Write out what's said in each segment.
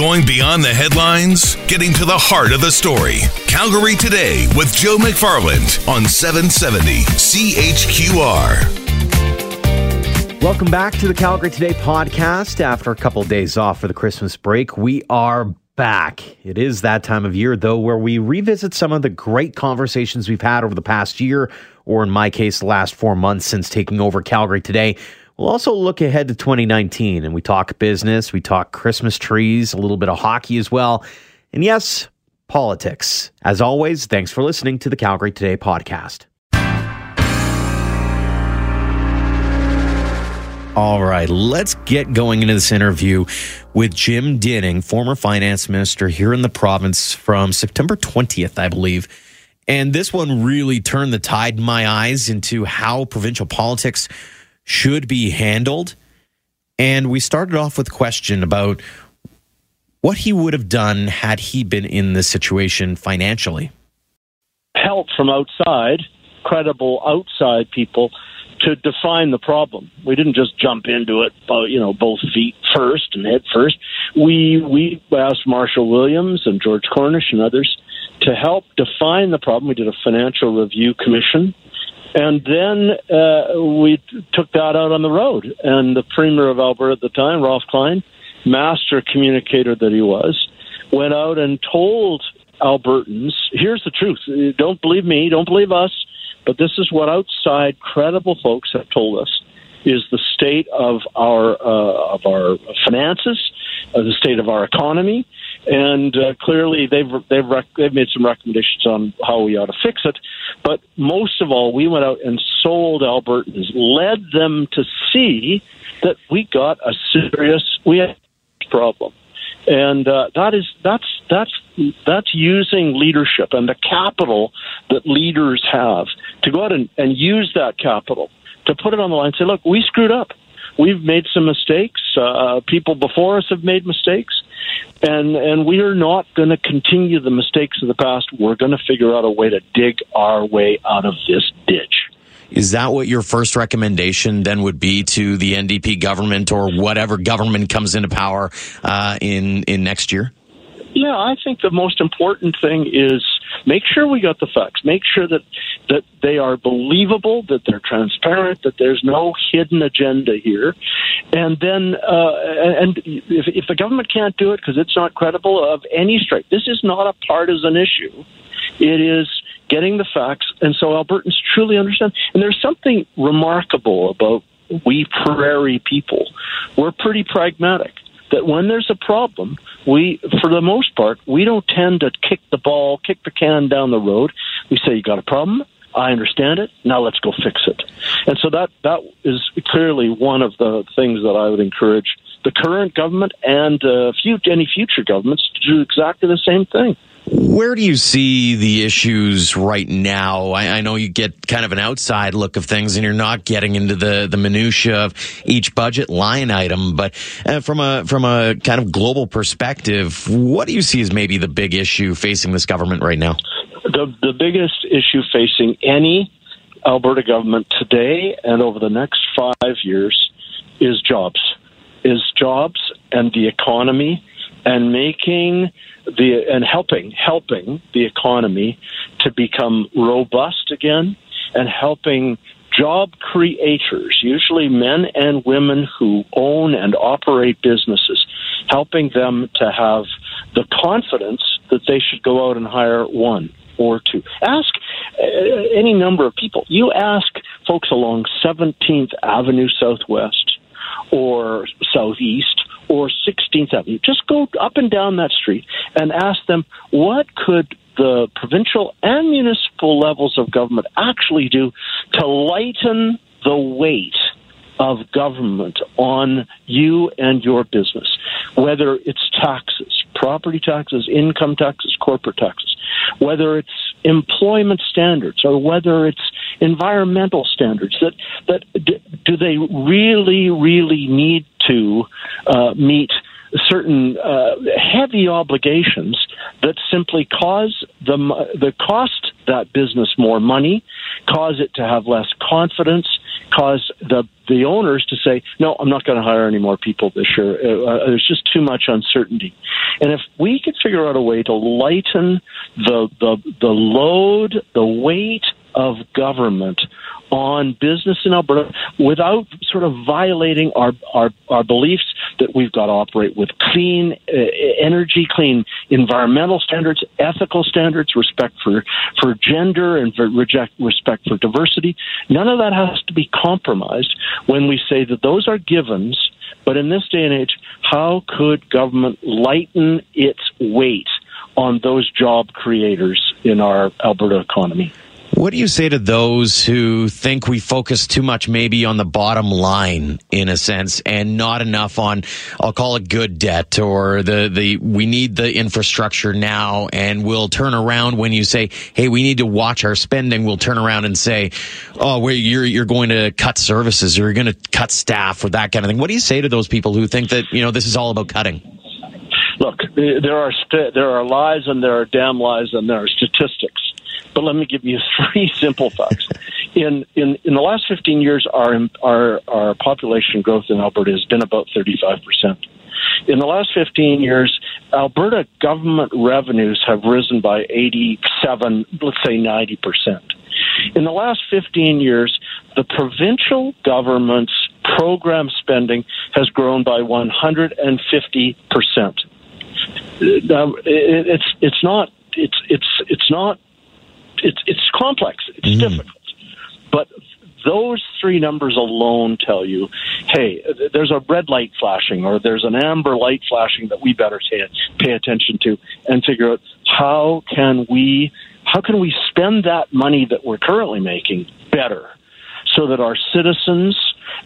Going beyond the headlines, getting to the heart of the story. Calgary Today with Joe McFarland on 770 CHQR. Welcome back to the Calgary Today podcast. After a couple of days off for the Christmas break, we are back. It is that time of year, though, where we revisit some of the great conversations we've had over the past year, or in my case, the last four months since taking over Calgary Today. We'll also look ahead to 2019 and we talk business, we talk Christmas trees, a little bit of hockey as well. And yes, politics. As always, thanks for listening to the Calgary Today podcast. All right, let's get going into this interview with Jim Dinning, former finance minister here in the province from September 20th, I believe. And this one really turned the tide in my eyes into how provincial politics should be handled. And we started off with a question about what he would have done had he been in this situation financially. Help from outside, credible outside people to define the problem. We didn't just jump into it, uh, you know, both feet first and head first. We we asked Marshall Williams and George Cornish and others to help define the problem. We did a financial review commission and then uh, we took that out on the road. And the Premier of Alberta at the time, Ralph Klein, master communicator that he was, went out and told Albertans, here's the truth. Don't believe me, don't believe us, but this is what outside credible folks have told us is the state of our uh, of our finances, uh, the state of our economy, and uh, clearly they've they've rec- they've made some recommendations on how we ought to fix it. But most of all, we went out and sold Albertans, led them to see that we got a serious we had problem, and uh, that is that's that's that's using leadership and the capital that leaders have to go out and, and use that capital to put it on the line. and Say, look, we screwed up. We've made some mistakes. Uh, people before us have made mistakes and and we are not going to continue the mistakes of the past. We're going to figure out a way to dig our way out of this ditch. Is that what your first recommendation then would be to the NDP government or whatever government comes into power uh, in in next year? Yeah, I think the most important thing is make sure we got the facts. Make sure that that they are believable, that they're transparent, that there's no hidden agenda here. And then, uh, and if, if the government can't do it because it's not credible of any stripe, this is not a partisan issue. It is getting the facts, and so Albertans truly understand. And there's something remarkable about we prairie people. We're pretty pragmatic that when there's a problem, we, for the most part, we don't tend to kick the ball, kick the can down the road. We say, you got a problem? I understand it. Now let's go fix it. And so that, that is clearly one of the things that I would encourage the current government and uh, few, any future governments to do exactly the same thing. Where do you see the issues right now? I, I, know you get kind of an outside look of things, and you're not getting into the the minutia of each budget line item. But uh, from a from a kind of global perspective, what do you see as maybe the big issue facing this government right now? The the biggest issue facing any Alberta government today and over the next five years is jobs, is jobs and the economy, and making the and helping helping the economy to become robust again and helping job creators, usually men and women who own and operate businesses, helping them to have the confidence that they should go out and hire one or two. Ask uh, any number of people. You ask folks along 17th Avenue Southwest or Southeast or 16th Avenue. Just go up and down that street and ask them what could the provincial and municipal levels of government actually do to lighten the weight of government on you and your business, whether it's taxes, property taxes, income taxes, corporate taxes, whether it's employment standards or whether it's environmental standards that that do they really really need to uh, meet certain uh, heavy obligations that simply cause the the cost that business more money, cause it to have less confidence cause the the owners to say, "No, I'm not going to hire any more people this year. Uh, uh, there's just too much uncertainty." And if we could figure out a way to lighten the the the load, the weight of government on business in Alberta without sort of violating our, our, our beliefs that we've got to operate with clean uh, energy, clean environmental standards, ethical standards, respect for, for gender, and for reject, respect for diversity. None of that has to be compromised when we say that those are givens. But in this day and age, how could government lighten its weight on those job creators in our Alberta economy? What do you say to those who think we focus too much maybe on the bottom line in a sense and not enough on I'll call it good debt or the the we need the infrastructure now and we'll turn around when you say hey we need to watch our spending we'll turn around and say oh wait you're you're going to cut services or you're going to cut staff or that kind of thing. What do you say to those people who think that you know this is all about cutting? Look, there are st- there are lies and there are damn lies and there are statistics but let me give you three simple facts. in, in, in the last 15 years, our, our, our population growth in Alberta has been about 35%. In the last 15 years, Alberta government revenues have risen by 87, let's say 90%. In the last 15 years, the provincial government's program spending has grown by 150%. Now, it's, it's not, it's, it's, it's not it's it's complex. It's mm. difficult. But those three numbers alone tell you, hey, there's a red light flashing or there's an amber light flashing that we better pay, pay attention to and figure out how can we how can we spend that money that we're currently making better so that our citizens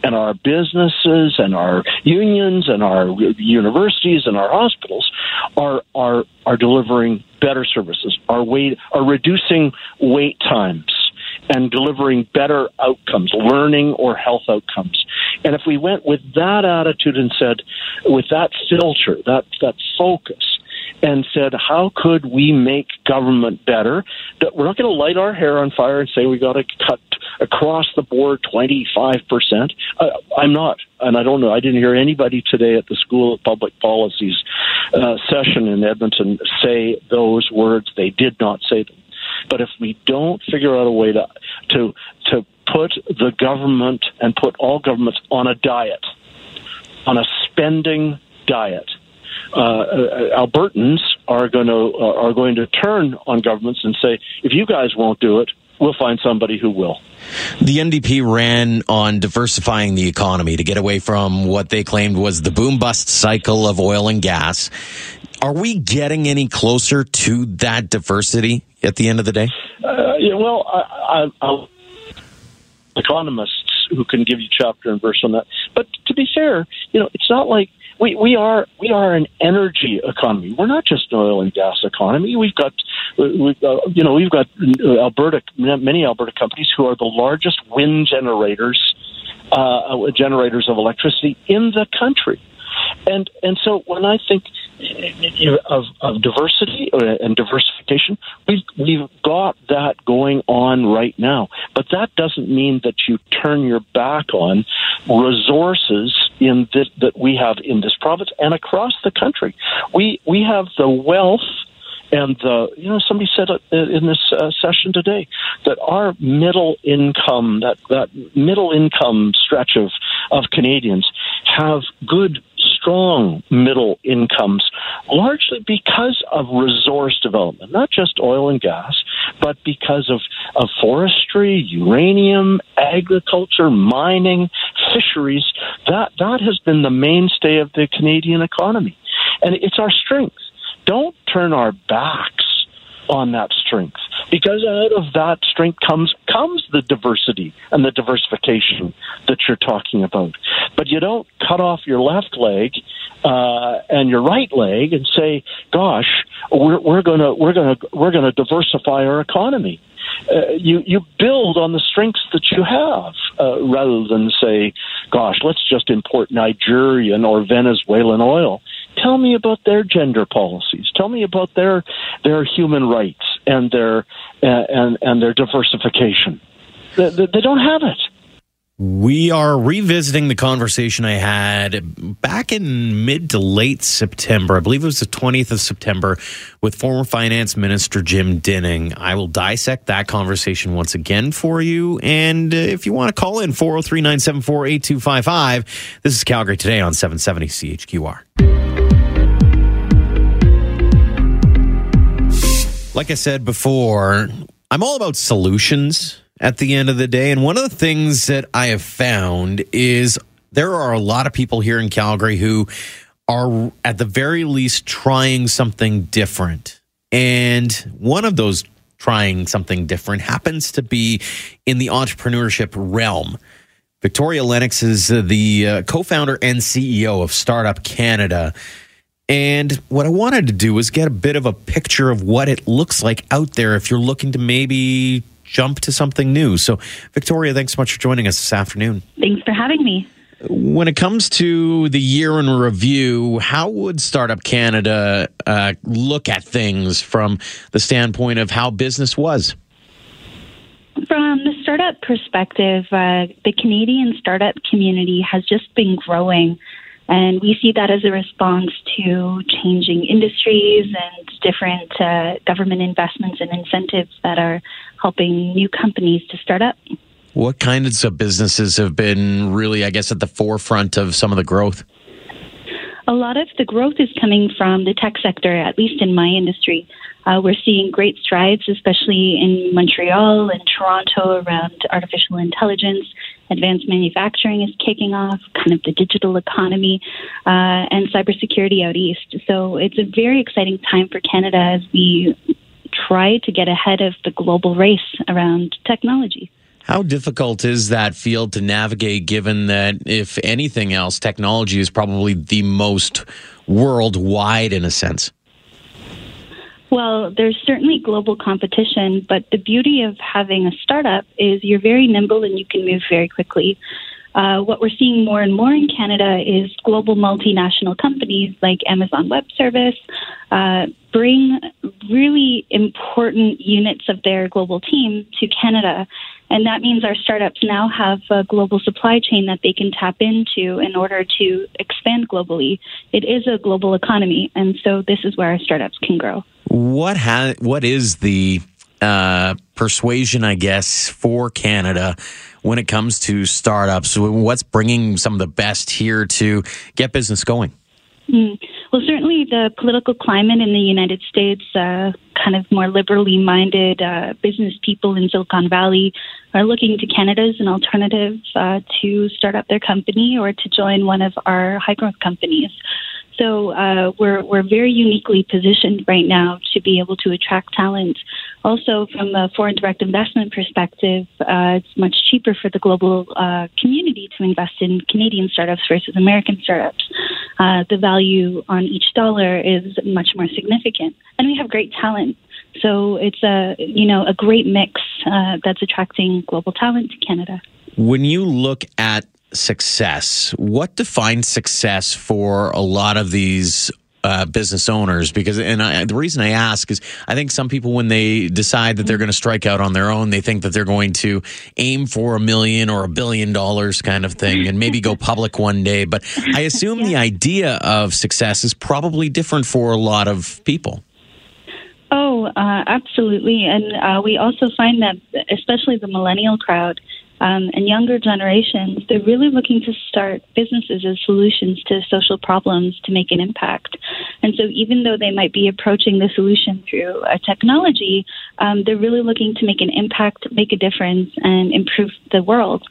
and our businesses and our unions and our universities and our hospitals are are are delivering better services, are wait are reducing wait times and delivering better outcomes, learning or health outcomes. And if we went with that attitude and said, with that filter, that that focus, and said, how could we make government better? We're not going to light our hair on fire and say we got to cut across the board 25%. Uh, I'm not, and I don't know. I didn't hear anybody today at the School of Public Policy's uh, session in Edmonton say those words. They did not say them. But if we don't figure out a way to to to put the government and put all governments on a diet, on a spending diet, uh, uh, Albertans are going to uh, are going to turn on governments and say, if you guys won't do it, we'll find somebody who will. The NDP ran on diversifying the economy to get away from what they claimed was the boom bust cycle of oil and gas. Are we getting any closer to that diversity at the end of the day? Uh, yeah, well, I, I, I, economists who can give you chapter and verse on that. But to be fair, you know, it's not like we, we are we are an energy economy. We're not just an oil and gas economy. We've got we've uh, you know we've got Alberta many Alberta companies who are the largest wind generators uh, generators of electricity in the country. And and so when I think of, of diversity and diversification, we've we've got that going on right now. But that doesn't mean that you turn your back on resources in this, that we have in this province and across the country. We we have the wealth and the you know somebody said in this uh, session today that our middle income that that middle income stretch of of Canadians have good strong middle incomes, largely because of resource development, not just oil and gas, but because of, of forestry, uranium, agriculture, mining, fisheries. That, that has been the mainstay of the Canadian economy. And it's our strength. Don't turn our backs on that strength because out of that strength comes comes the diversity and the diversification that you're talking about. But you don't cut off your left leg uh, and your right leg and say, "Gosh, we're, we're gonna we're gonna we're gonna diversify our economy." Uh, you you build on the strengths that you have uh, rather than say, "Gosh, let's just import Nigerian or Venezuelan oil." Tell me about their gender policies. Tell me about their their human rights and their uh, and and their diversification. They, they don't have it. We are revisiting the conversation I had back in mid to late September. I believe it was the 20th of September with former Finance Minister Jim Dinning. I will dissect that conversation once again for you. And if you want to call in, 403 974 8255, this is Calgary Today on 770 CHQR. Like I said before, I'm all about solutions at the end of the day. And one of the things that I have found is there are a lot of people here in Calgary who are, at the very least, trying something different. And one of those trying something different happens to be in the entrepreneurship realm. Victoria Lennox is the uh, co founder and CEO of Startup Canada. And what I wanted to do was get a bit of a picture of what it looks like out there if you're looking to maybe jump to something new. So, Victoria, thanks so much for joining us this afternoon. Thanks for having me. When it comes to the year in review, how would Startup Canada uh, look at things from the standpoint of how business was? From the startup perspective, uh, the Canadian startup community has just been growing. And we see that as a response to changing industries and different uh, government investments and incentives that are helping new companies to start up. What kinds of businesses have been really, I guess, at the forefront of some of the growth? A lot of the growth is coming from the tech sector, at least in my industry. Uh, we're seeing great strides, especially in Montreal and Toronto, around artificial intelligence. Advanced manufacturing is kicking off, kind of the digital economy, uh, and cybersecurity out east. So it's a very exciting time for Canada as we try to get ahead of the global race around technology. How difficult is that field to navigate given that, if anything else, technology is probably the most worldwide in a sense? Well, there's certainly global competition, but the beauty of having a startup is you're very nimble and you can move very quickly. Uh, what we're seeing more and more in Canada is global multinational companies like Amazon Web Service uh, bring really important units of their global team to Canada. And that means our startups now have a global supply chain that they can tap into in order to expand globally. It is a global economy, and so this is where our startups can grow. What ha- What is the uh, persuasion, I guess, for Canada when it comes to startups? What's bringing some of the best here to get business going? Mm. Well, certainly the political climate in the United States, uh, kind of more liberally minded uh, business people in Silicon Valley are looking to Canada as an alternative uh, to start up their company or to join one of our high growth companies. So uh, we're we're very uniquely positioned right now to be able to attract talent. Also, from a foreign direct investment perspective, uh, it's much cheaper for the global uh, community to invest in Canadian startups versus American startups. Uh, the value on each dollar is much more significant, and we have great talent. So it's a you know a great mix uh, that's attracting global talent to Canada. When you look at success. What defines success for a lot of these uh, business owners because and I, the reason I ask is I think some people when they decide that they're going to strike out on their own they think that they're going to aim for a million or a billion dollars kind of thing and maybe go public one day but I assume yeah. the idea of success is probably different for a lot of people. Oh, uh, absolutely. And uh, we also find that, especially the millennial crowd, um, and younger generations, they're really looking to start businesses as solutions to social problems to make an impact. And so, even though they might be approaching the solution through a technology, um, they're really looking to make an impact, make a difference, and improve the world.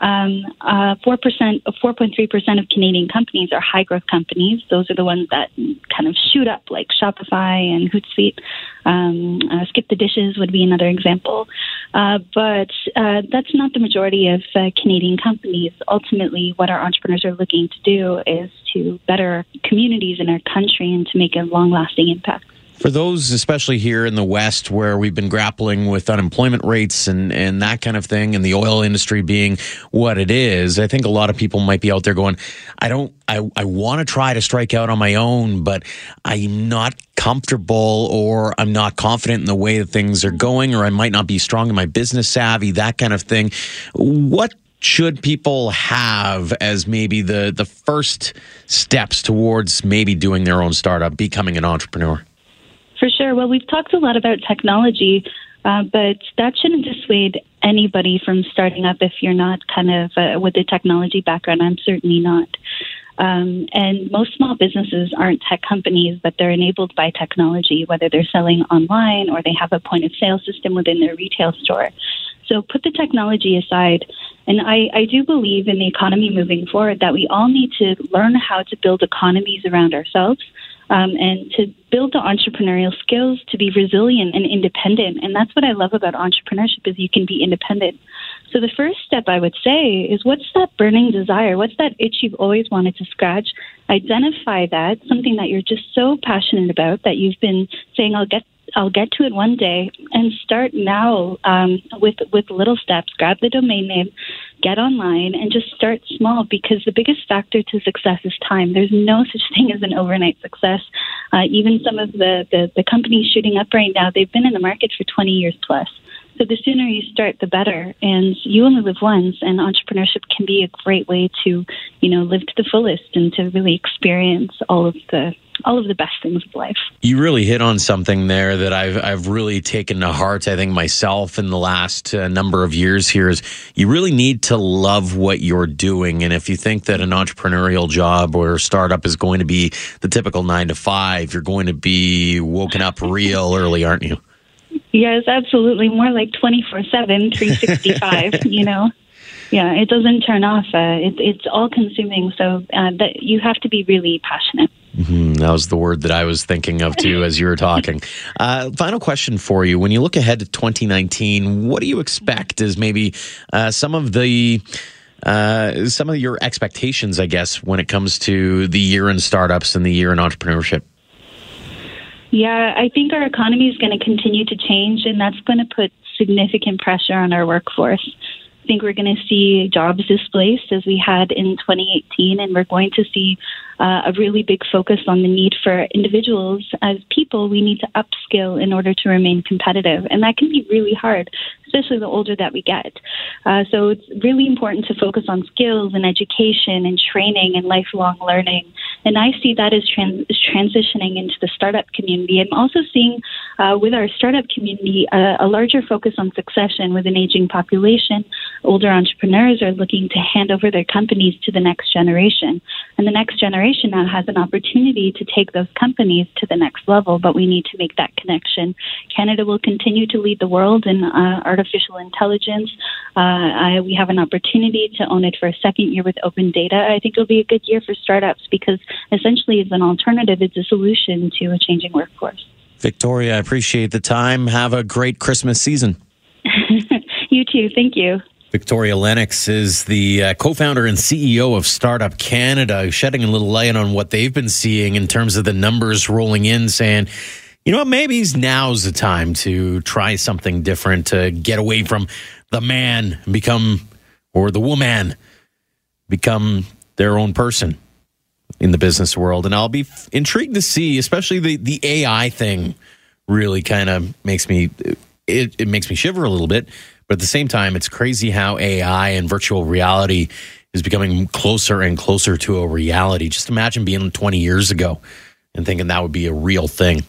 Um, uh, 4%, 4.3% of Canadian companies are high growth companies. Those are the ones that kind of shoot up, like Shopify and Hootsuite. Um, uh, Skip the Dishes would be another example. Uh, but uh, that's not the majority of uh, Canadian companies. Ultimately, what our entrepreneurs are looking to do is to better communities in our country and to make a long lasting impact. For those, especially here in the West, where we've been grappling with unemployment rates and, and that kind of thing, and the oil industry being what it is, I think a lot of people might be out there going, I don't, I, I want to try to strike out on my own, but I'm not comfortable or I'm not confident in the way that things are going, or I might not be strong in my business savvy, that kind of thing. What should people have as maybe the the first steps towards maybe doing their own startup, becoming an entrepreneur? For sure. Well, we've talked a lot about technology, uh, but that shouldn't dissuade anybody from starting up if you're not kind of uh, with a technology background. I'm certainly not. Um, and most small businesses aren't tech companies, but they're enabled by technology, whether they're selling online or they have a point of sale system within their retail store. So put the technology aside. And I, I do believe in the economy moving forward that we all need to learn how to build economies around ourselves um, and to build the entrepreneurial skills to be resilient and independent. And that's what I love about entrepreneurship is you can be independent. So the first step I would say is what's that burning desire? What's that itch you've always wanted to scratch? Identify that, something that you're just so passionate about that you've been saying, I'll get I'll get to it one day and start now um, with with little steps. Grab the domain name, get online, and just start small because the biggest factor to success is time. There's no such thing as an overnight success. Uh, even some of the, the the companies shooting up right now, they've been in the market for 20 years plus. So the sooner you start, the better. And you only live once, and entrepreneurship can be a great way to, you know, live to the fullest and to really experience all of the all of the best things of life. You really hit on something there that I've I've really taken to heart. I think myself in the last uh, number of years here is you really need to love what you're doing, and if you think that an entrepreneurial job or startup is going to be the typical nine to five, you're going to be woken up real early, aren't you? Yes, absolutely. More like 24 7, 365, you know? Yeah, it doesn't turn off. Uh, it, it's all consuming. So uh, that you have to be really passionate. Mm-hmm. That was the word that I was thinking of too as you were talking. Uh, final question for you: When you look ahead to 2019, what do you expect is maybe uh, some of the uh, some of your expectations, I guess, when it comes to the year in startups and the year in entrepreneurship? Yeah, I think our economy is going to continue to change, and that's going to put significant pressure on our workforce. I think we're going to see jobs displaced as we had in 2018, and we're going to see uh, a really big focus on the need for individuals as people. We need to upskill in order to remain competitive, and that can be really hard, especially the older that we get. Uh, so it's really important to focus on skills and education and training and lifelong learning. And I see that as trans- transitioning into the startup community. I'm also seeing uh, with our startup community a larger focus on succession with an aging population. Older entrepreneurs are looking to hand over their companies to the next generation. And the next generation now has an opportunity to take those companies to the next level, but we need to make that connection. Canada will continue to lead the world in uh, artificial intelligence. Uh, I, we have an opportunity to own it for a second year with open data. I think it'll be a good year for startups because essentially it's an alternative, it's a solution to a changing workforce. Victoria, I appreciate the time. Have a great Christmas season. you too. Thank you. Victoria Lennox is the uh, co founder and CEO of Startup Canada, shedding a little light on what they've been seeing in terms of the numbers rolling in, saying, you know what, maybe now's the time to try something different, to get away from the man, become, or the woman, become their own person in the business world. And I'll be f- intrigued to see, especially the, the AI thing really kind of makes me, it, it makes me shiver a little bit but at the same time, it's crazy how AI and virtual reality is becoming closer and closer to a reality. Just imagine being 20 years ago and thinking that would be a real thing.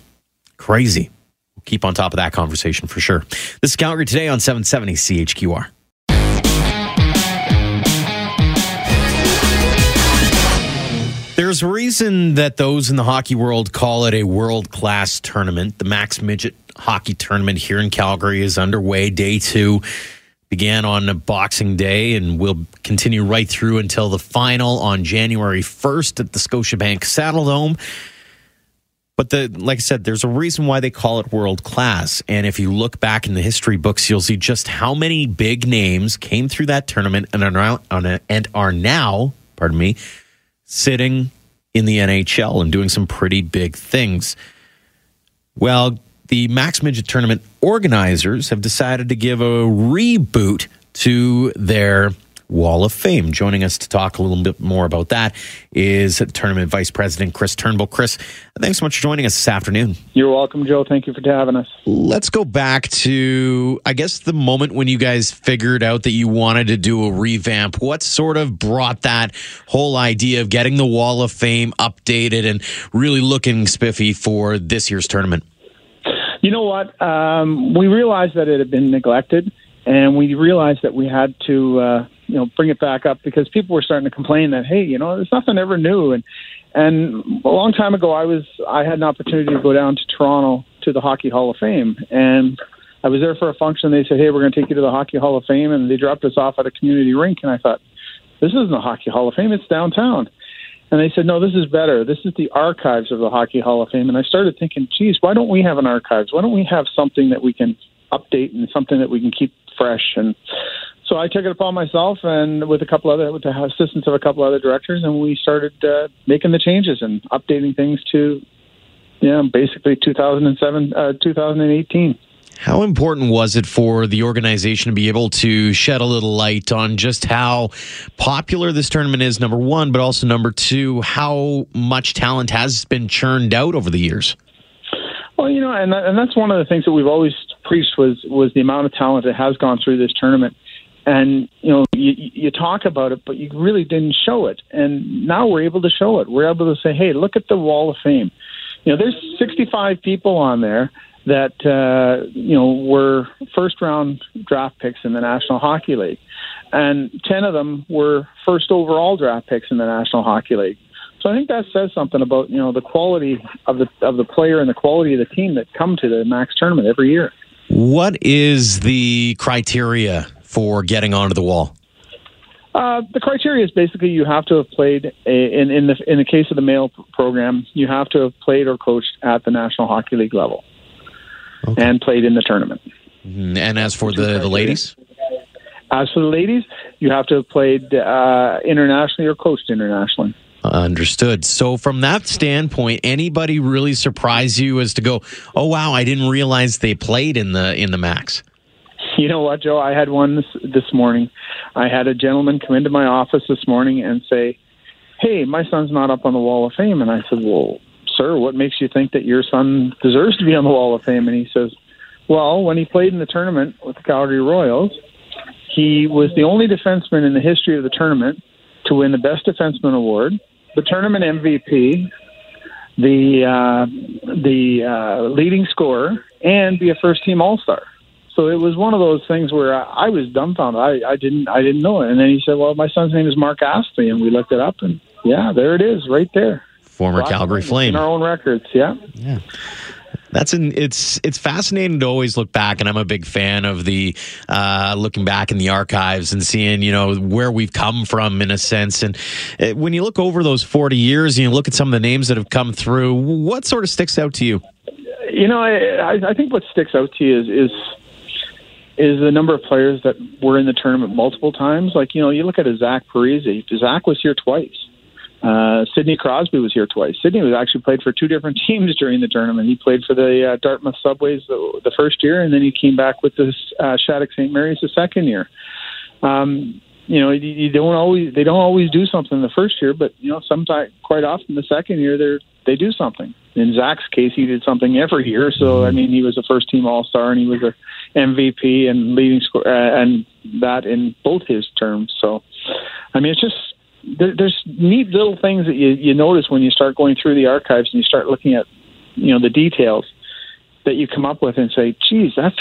Crazy. We'll keep on top of that conversation for sure. This is Calgary today on 770 CHQR. There's a reason that those in the hockey world call it a world class tournament. The Mac's Midget hockey tournament here in Calgary is underway. Day two began on Boxing Day and will continue right through until the final on January 1st at the Scotiabank Saddledome. But the like I said, there's a reason why they call it world class. And if you look back in the history books, you'll see just how many big names came through that tournament and are now, and are now, pardon me, sitting in the NHL and doing some pretty big things. Well, the Mac's Midget Tournament organizers have decided to give a reboot to their Wall of Fame. Joining us to talk a little bit more about that is Tournament Vice President Chris Turnbull. Chris, thanks so much for joining us this afternoon. You're welcome, Joe. Thank you for having us. Let's go back to, I guess, the moment when you guys figured out that you wanted to do a revamp. What sort of brought that whole idea of getting the Wall of Fame updated and really looking spiffy for this year's tournament? You know what? Um, we realized that it had been neglected, and we realized that we had to. Uh, you know bring it back up because people were starting to complain that hey you know there's nothing ever new. And and a long time ago I was I had an opportunity to go down to Toronto to the Hockey Hall of Fame. And I was there for a function. They said hey we're going to take you to the Hockey Hall of Fame. And they dropped us off at a community rink. And I thought this isn't the Hockey Hall of Fame. It's downtown and they said, no, this is better. This is the archives of the Hockey Hall of Fame. And I started thinking, geez, why don't we have an archives? Why don't we have something that we can update and something that we can keep fresh? And so I took it upon myself and with a couple other with the assistance of a couple other directors, and we started uh, making the changes and updating things to, yeah, basically 2007, uh, 2018. How important was it for the organization to be able to shed a little light on just how popular this tournament is, number one, but also number two, how much talent has been churned out over the years? Well, you know, and and that's one of the things that we've always preached was was the amount of talent that has gone through this tournament. And you know you, you talk about it but you really didn't show it. And now we're able to show it. We're able to say hey look at the wall of fame. You know there's 65 people on there that uh, you know were first round draft picks in the National Hockey League. And 10 of them were first overall draft picks in the National Hockey League. So I think that says something about you know the quality of the of the player and the quality of the team that come to the Mac's tournament every year. What is the criteria for getting onto the wall? Uh, the criteria is basically you have to have played a, in in the in the case of the male program, you have to have played or coached at the National Hockey League level okay. and played in the tournament. Mm-hmm. And as for the, the ladies, as for the ladies, you have to have played uh, internationally or coached internationally. Understood. So, from that standpoint, anybody really surprise you as to go, "Oh wow, I didn't realize they played in the in the Mac's." You know what, Joe? I had one this, this morning. I had a gentleman come into my office this morning and say, "Hey, my son's not up on the Wall of Fame." And I said, "Well, sir, what makes you think that your son deserves to be on the Wall of Fame?" And he says, "Well, when he played in the tournament with the Calgary Royals, he was the only defenseman in the history of the tournament to win the Best Defenseman award, the tournament MVP, the uh, the uh, leading scorer, and be a first team All Star." So it was one of those things where I, I was dumbfounded. I, I didn't I didn't know it. And then he said, "Well, my son's name is Mark Astley," and we looked it up, and yeah, there it is, right there. Former Calgary Flame. In our own records, yeah. Yeah. That's an it's it's fascinating to always look back, and I'm a big fan of the uh, looking back in the archives and seeing you know where we've come from in a sense. And uh, when you look over those 40 years and you look at some of the names that have come through, what sort of sticks out to you? You know, I, I think what sticks out to you is is is the number of players that were in the tournament multiple times. Like, you know, you look at a Zach Parise. Zach was here twice. Uh, Sidney Crosby was here twice. Sidney was actually played for two different teams during the tournament. He played for the uh, Dartmouth Subways the, the first year, and then he came back with the uh, Shattuck St. Mary's the second year. Um, you know, you, you don't always they don't always do something the first year, but you know, sometimes quite often the second year they they do something. In Zach's case, he did something every year. So I mean, he was a first team All Star and he was a MVP and leading score uh, and that in both his terms. So, I mean, it's just there, there's neat little things that you you notice when you start going through the archives and you start looking at you know the details that you come up with and say, "Geez, that's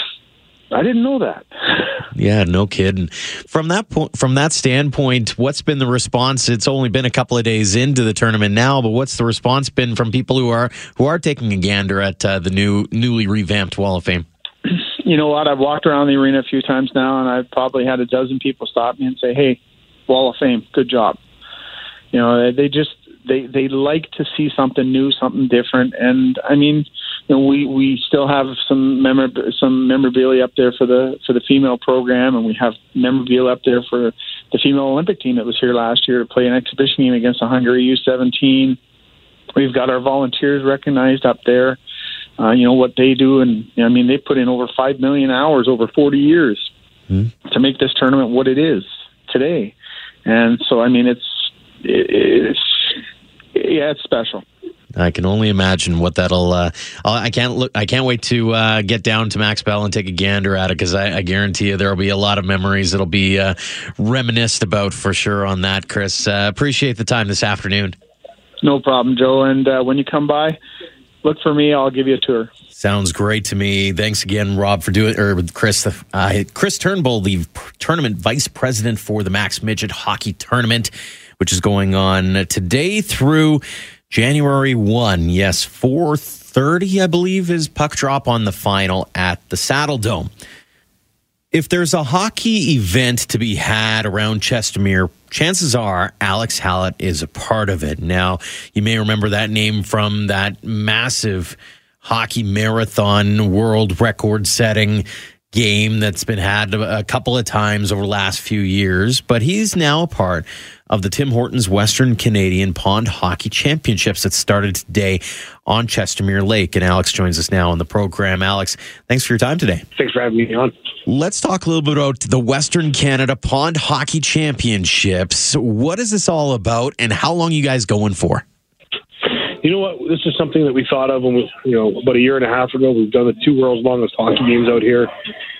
I didn't know that. yeah, no kidding. From that point, from that standpoint, what's been the response? It's only been a couple of days into the tournament now, but what's the response been from people who are who are taking a gander at uh, the new newly revamped Wall of Fame? You know what? I've walked around the arena a few times now, and I've probably had a dozen people stop me and say, "Hey, Wall of Fame, good job." You know, they just they they like to see something new, something different, and I mean you know, we we still have some memor- some memorabilia up there for the for the female program, and we have memorabilia up there for the female Olympic team that was here last year to play an exhibition game against the Hungary U17. We've got our volunteers recognized up there. Uh, you know what they do, and you know, I mean they put in over five million hours over 40 years mm-hmm. to make this tournament what it is today. And so, I mean, it's it's yeah, it's special. I can only imagine what that'll. Uh, I can't look. I can't wait to uh, get down to Max Bell and take a gander at it because I, I, guarantee you there will be a lot of memories that'll be uh, reminisced about for sure on that. Chris, uh, appreciate the time this afternoon. No problem, Joe. And uh, when you come by, look for me. I'll give you a tour. Sounds great to me. Thanks again, Rob, for doing or Chris. Uh, Chris Turnbull, the tournament vice president for the Mac's Midget Hockey Tournament, which is going on today through January 1, yes, 4:30 I believe is puck drop on the final at the Saddle Dome. If there's a hockey event to be had around Chestermere, chances are Alex Hallett is a part of it. Now, you may remember that name from that massive hockey marathon world record setting game that's been had a couple of times over the last few years, but he's now a part of the Tim Hortons Western Canadian Pond Hockey Championships that started today on Chestermere Lake. And Alex joins us now on the program. Alex, thanks for your time today. Thanks for having me on. Let's talk a little bit about the Western Canada Pond Hockey Championships. What is this all about and how long you guys going for? You know what? This is something that we thought of when we, you know, about a year and a half ago. We've done the two world's longest hockey games out here,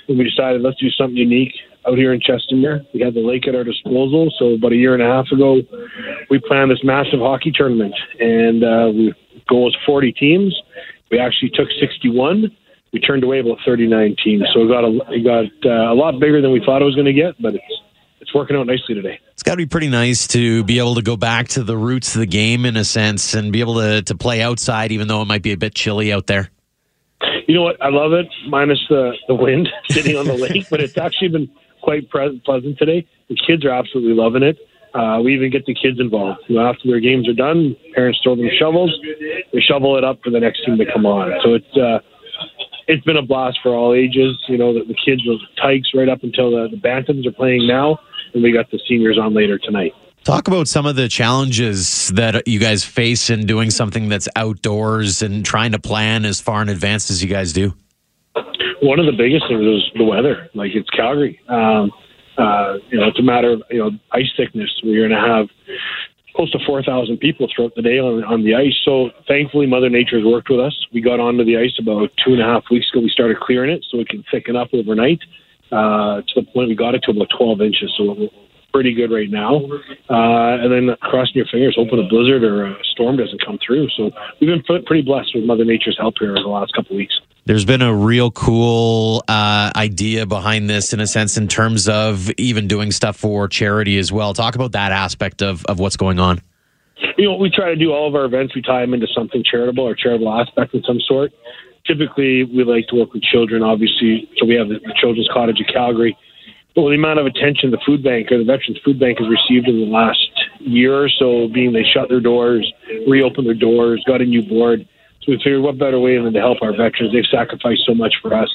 and we decided let's do something unique out here in Chestermere. We had the lake at our disposal, so about a year and a half ago, we planned this massive hockey tournament, and uh, we goal was 40 teams. We actually took 61. We turned away about 39 teams, so it got a it got uh, a lot bigger than we thought it was going to get, but it's it's working out nicely today. It's got to be pretty nice to be able to go back to the roots of the game in a sense and be able to to play outside, even though it might be a bit chilly out there. You know what? I love it, minus the the wind sitting on the lake, but it's actually been quite pre- pleasant today. The kids are absolutely loving it. Uh, we even get the kids involved. You know, after their games are done, parents throw them shovels. They shovel it up for the next team to come on. So it's uh, it's been a blast for all ages. You know, the, the kids, the tykes, right up until the, the bantams are playing now, and we got the seniors on later tonight. Talk about some of the challenges that you guys face in doing something that's outdoors and trying to plan as far in advance as you guys do one of the biggest things is the weather. Like it's Calgary. Um, uh, you know, it's a matter of you know ice thickness. We're going to have close to 4,000 people throughout the day on, on the ice. So thankfully, Mother Nature has worked with us. We got onto the ice about two and a half weeks ago. We started clearing it so it can thicken up overnight uh, to the point we got it to about 12 inches. So we're pretty good right now. Uh, and then crossing your fingers, hoping a blizzard or a storm doesn't come through. So we've been pretty blessed with Mother Nature's help here over the last couple of weeks. There's been a real cool uh, idea behind this, in a sense, in terms of even doing stuff for charity as well. Talk about that aspect of, of what's going on. You know, we try to do all of our events, we tie them into something charitable or charitable aspect of some sort. Typically, we like to work with children, obviously. So we have the, Children's Cottage of Calgary. But with the amount of attention the food bank or the Veterans Food Bank has received in the last year or so, being they shut their doors, reopened their doors, got a new board so we figured what better way than to help our veterans? They've sacrificed so much for us.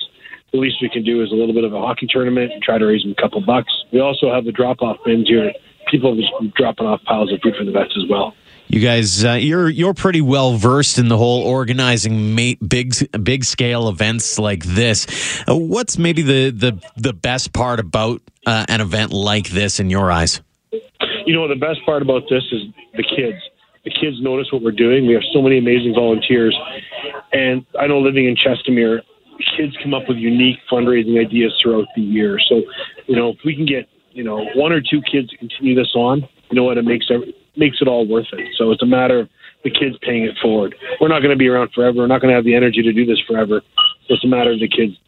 The least we can do is a little bit of a hockey tournament and try to raise them a couple bucks. We also have the drop off bins here. People have been dropping off piles of food for the vets as well. You guys, uh, you're you're pretty well versed in the whole organizing ma- big big scale events like this. Uh, what's maybe the the the best part about uh, an event like this in your eyes? You know, the best part about this is the kids the kids notice what we're doing. We have so many amazing volunteers. And I know living in Chestermere, kids come up with unique fundraising ideas throughout the year. So, you know, if we can get, you know, one or two kids to continue this on, you know what, it makes every, makes it all worth it. So it's a matter of the kids paying it forward. We're not going to be around forever. We're not going to have the energy to do this forever. So it's a matter of the kids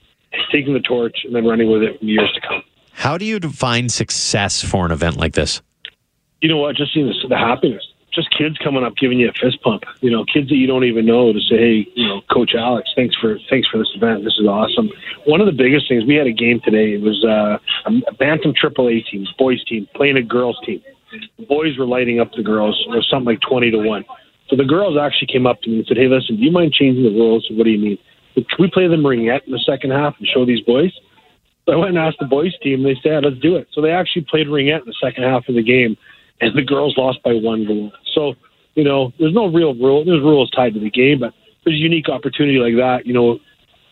taking the torch and then running with it for years to come. How do you define success for an event like this? You know what? Just seeing the, the happiness just kids coming up giving you a fist pump. You know, kids that you don't even know to say, "Hey, you know, Coach Alex, thanks for thanks for this event. This is awesome." One of the biggest things we had a game today. It was uh, a bantam triple A team, boys team, playing a girls team. The boys were lighting up the girls. Was something like twenty to one. So the girls actually came up to me and said, "Hey, listen, do you mind changing the rules? What do you mean? Can we play the ringette in the second half and show these boys?" So I went and asked the boys team. They said, "Let's do it." So they actually played ringette in the second half of the game and the girls lost by one goal. So, you know, there's no real rule. There's rules tied to the game, but there's a unique opportunity like that. You know,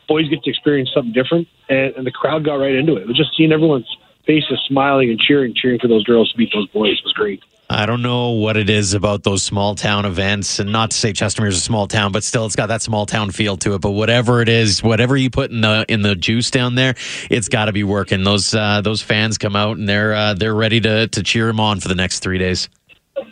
boys get to experience something different, and, and the crowd got right into it. It was just seeing everyone's faces smiling and cheering, cheering for those girls to beat those boys was great. I don't know what it is about those small town events, and not to say Chestermere's a small town, but still, it's got that small town feel to it. But whatever it is, whatever you put in the in the juice down there, it's got to be working. Those uh, those fans come out and they're uh, they're ready to to cheer him on for the next three days.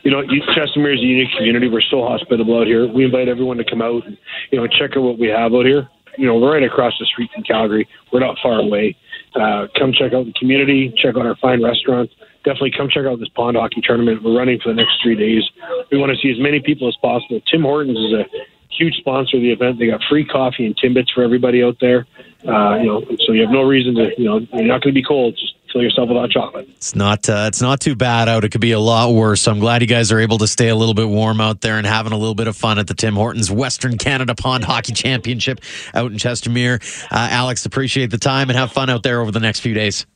You know, Chestermere is a unique community. We're so hospitable out here. We invite everyone to come out and you know check out what we have out here. You know, we're right across the street from Calgary. We're not far away. Uh, come check out the community. Check out our fine restaurants definitely come check out this pond hockey tournament. We're running for the next three days. We want to see as many people as possible. Tim Hortons is a huge sponsor of the event. They got free coffee and Timbits for everybody out there. Uh, you know, so you have no reason to, you know, you're not going to be cold. Just fill yourself with hot chocolate. It's not, uh, it's not too bad out. It could be a lot worse. So I'm glad you guys are able to stay a little bit warm out there and having a little bit of fun at the Tim Hortons Western Canada Pond Hockey Championship out in Chestermere. Uh, Alex, appreciate the time and have fun out there over the next few days.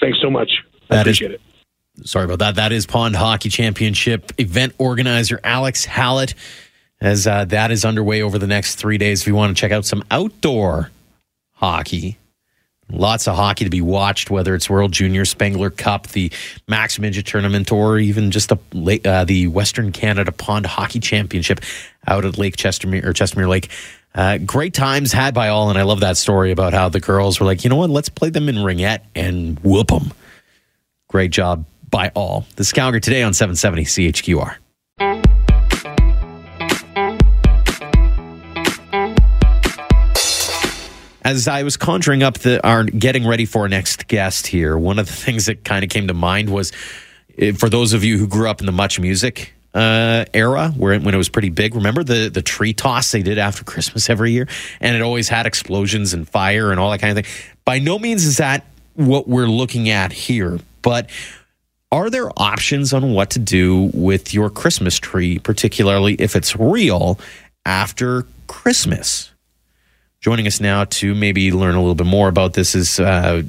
Thanks so much. I that appreciate is- it sorry about that. That is Pond Hockey Championship event organizer Alex Hallett. As uh, that is underway over the next three days, if you want to check out some outdoor hockey, lots of hockey to be watched, whether it's World Junior Spengler Cup, the Mac's Midget Tournament, or even just the uh, the Western Canada Pond Hockey Championship out at Lake Chestermere or Chestermere Lake. Uh, great times had by all, and I love that story about how the girls were like, you know what, let's play them in ringette and whoop them. Great job by all. Is Calgary today on 770 CHQR. As I was conjuring up the our getting ready for our next guest here, one of the things that kind of came to mind was eh, for those of you who grew up in the MuchMusic uh, era where when it was pretty big. Remember the the tree toss they did after Christmas every year, and it always had explosions and fire and all that kind of thing. By no means is that what we're looking at here, but are there options on what to do with your Christmas tree, particularly if it's real after Christmas? Joining us now to maybe learn a little bit more about this is uh,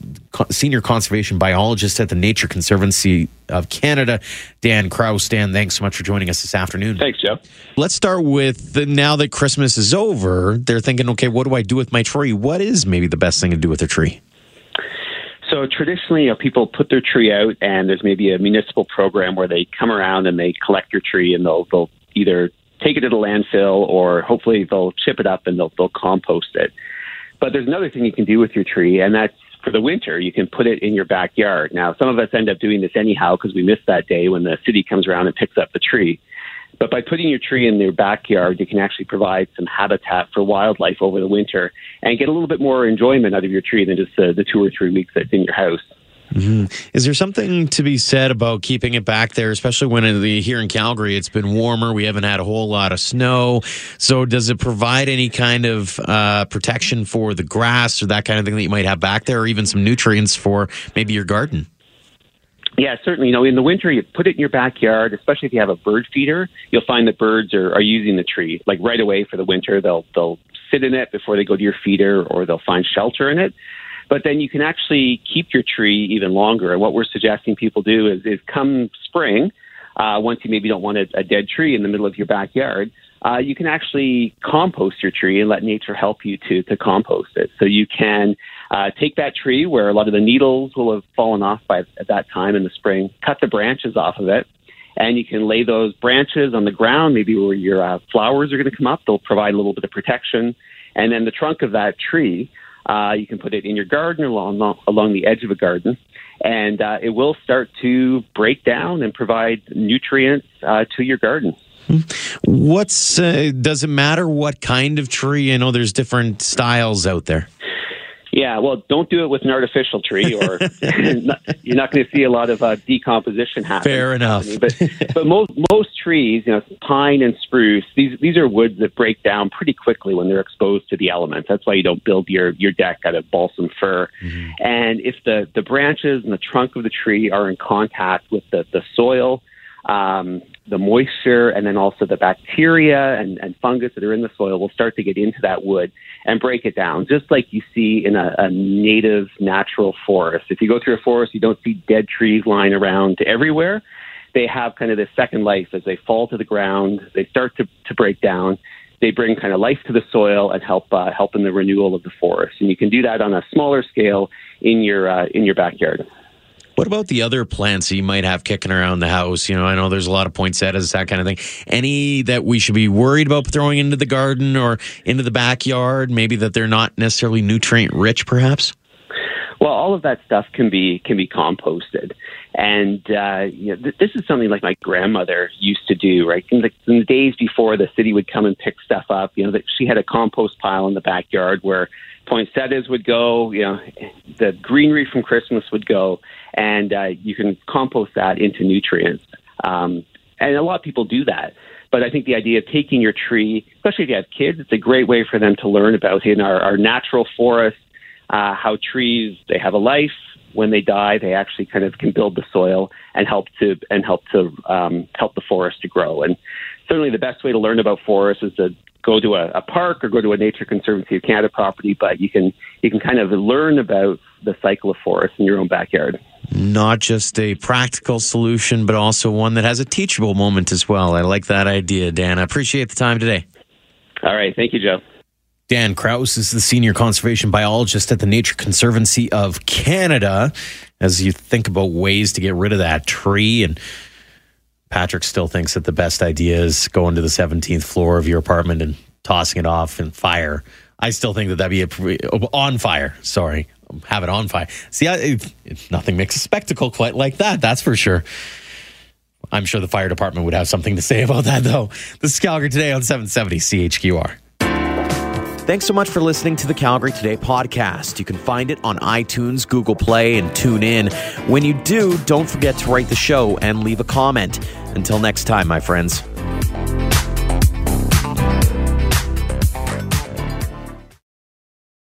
senior conservation biologist at the Nature Conservancy of Canada, Dan Kraus. Dan, thanks so much for joining us this afternoon. Thanks, Jeff. Let's start with the, now that Christmas is over, they're thinking, okay, what do I do with my tree? What is maybe the best thing to do with a tree? So traditionally, you know, people put their tree out, and there's maybe a municipal program where they come around and they collect your tree, and they'll they'll either take it to the landfill or hopefully they'll chip it up and they'll they'll compost it. But there's another thing you can do with your tree, and that's for the winter. You can put it in your backyard. Now, some of us end up doing this anyhow because we miss that day when the city comes around and picks up the tree. But by putting your tree in your backyard, you can actually provide some habitat for wildlife over the winter and get a little bit more enjoyment out of your tree than just the, the two or three weeks that's in your house. Mm-hmm. Is there something to be said about keeping it back there, especially when in the, here in Calgary it's been warmer? We haven't had a whole lot of snow. So, does it provide any kind of uh, protection for the grass or that kind of thing that you might have back there, or even some nutrients for maybe your garden? Yeah, certainly. You know, in the winter, you put it in your backyard, especially if you have a bird feeder. You'll find that birds are, are using the tree like right away for the winter. They'll they'll sit in it before they go to your feeder, or they'll find shelter in it. But then you can actually keep your tree even longer. And what we're suggesting people do is, is come spring, uh, once you maybe don't want a, a dead tree in the middle of your backyard, uh, you can actually compost your tree and let nature help you to to compost it. So you can uh, take that tree where a lot of the needles will have fallen off by at that time in the spring, cut the branches off of it, and you can lay those branches on the ground, maybe where your uh, flowers are going to come up. They'll provide a little bit of protection, and then the trunk of that tree. Uh, you can put it in your garden along along the edge of a garden, and uh, it will start to break down and provide nutrients uh, to your garden. What's uh, does it matter what kind of tree? I know there's different styles out there. Yeah, well, don't do it with an artificial tree, or you're not going to see a lot of uh, decomposition happen. Fair enough. but but most most trees, you know, pine and spruce, these these are woods that break down pretty quickly when they're exposed to the elements. That's why you don't build your your deck out of balsam fir. Mm-hmm. And if the the branches and the trunk of the tree are in contact with the the soil, um, the moisture and then also the bacteria and, and, fungus that are in the soil will start to get into that wood and break it down, just like you see in a, a native natural forest. If you go through a forest, you don't see dead trees lying around everywhere. They have kind of this second life as they fall to the ground, they start to, to break down. They bring kind of life to the soil and help uh, help in the renewal of the forest. And you can do that on a smaller scale in your uh, in your backyard. What about the other plants you might have kicking around the house? You know, I know there's a lot of poinsettias, that kind of thing. Any that we should be worried about throwing into the garden or into the backyard? Maybe that they're not necessarily nutrient rich, perhaps. Well, all of that stuff can be can be composted, and uh, you know, th- this is something like my grandmother used to do. Right in the, in the days before the city would come and pick stuff up, you know, that she had a compost pile in the backyard where poinsettias would go, you know, the greenery from Christmas would go, and uh, you can compost that into nutrients. Um, and a lot of people do that. But I think the idea of taking your tree, especially if you have kids, it's a great way for them to learn about in our, our natural forest, uh, how trees they have a life. When they die, they actually kind of can build the soil and help to and help to um, help the forest to grow. And certainly, the best way to learn about forests is to go to a, a park or go to a Nature Conservancy of Canada property. But you can you can kind of learn about the cycle of forests in your own backyard. Not just a practical solution, but also one that has a teachable moment as well. I like that idea, Dan. I appreciate the time today. All right. Thank you, Joe. Dan Kraus is the senior conservation biologist at the Nature Conservancy of Canada. As you think about ways to get rid of that tree, and Patrick still thinks that the best idea is going to the 17th floor of your apartment and tossing it off in fire. I still think that that'd be a, on fire. Sorry, have it on fire. See, I, it, it, nothing makes a spectacle quite like that. That's for sure. I'm sure the fire department would have something to say about that, though. This is Calgary Today on 770 CHQR. Thanks so much for listening to the Calgary Today podcast. You can find it on iTunes, Google Play, and TuneIn. When you do, don't forget to rate the show and leave a comment. Until next time, my friends.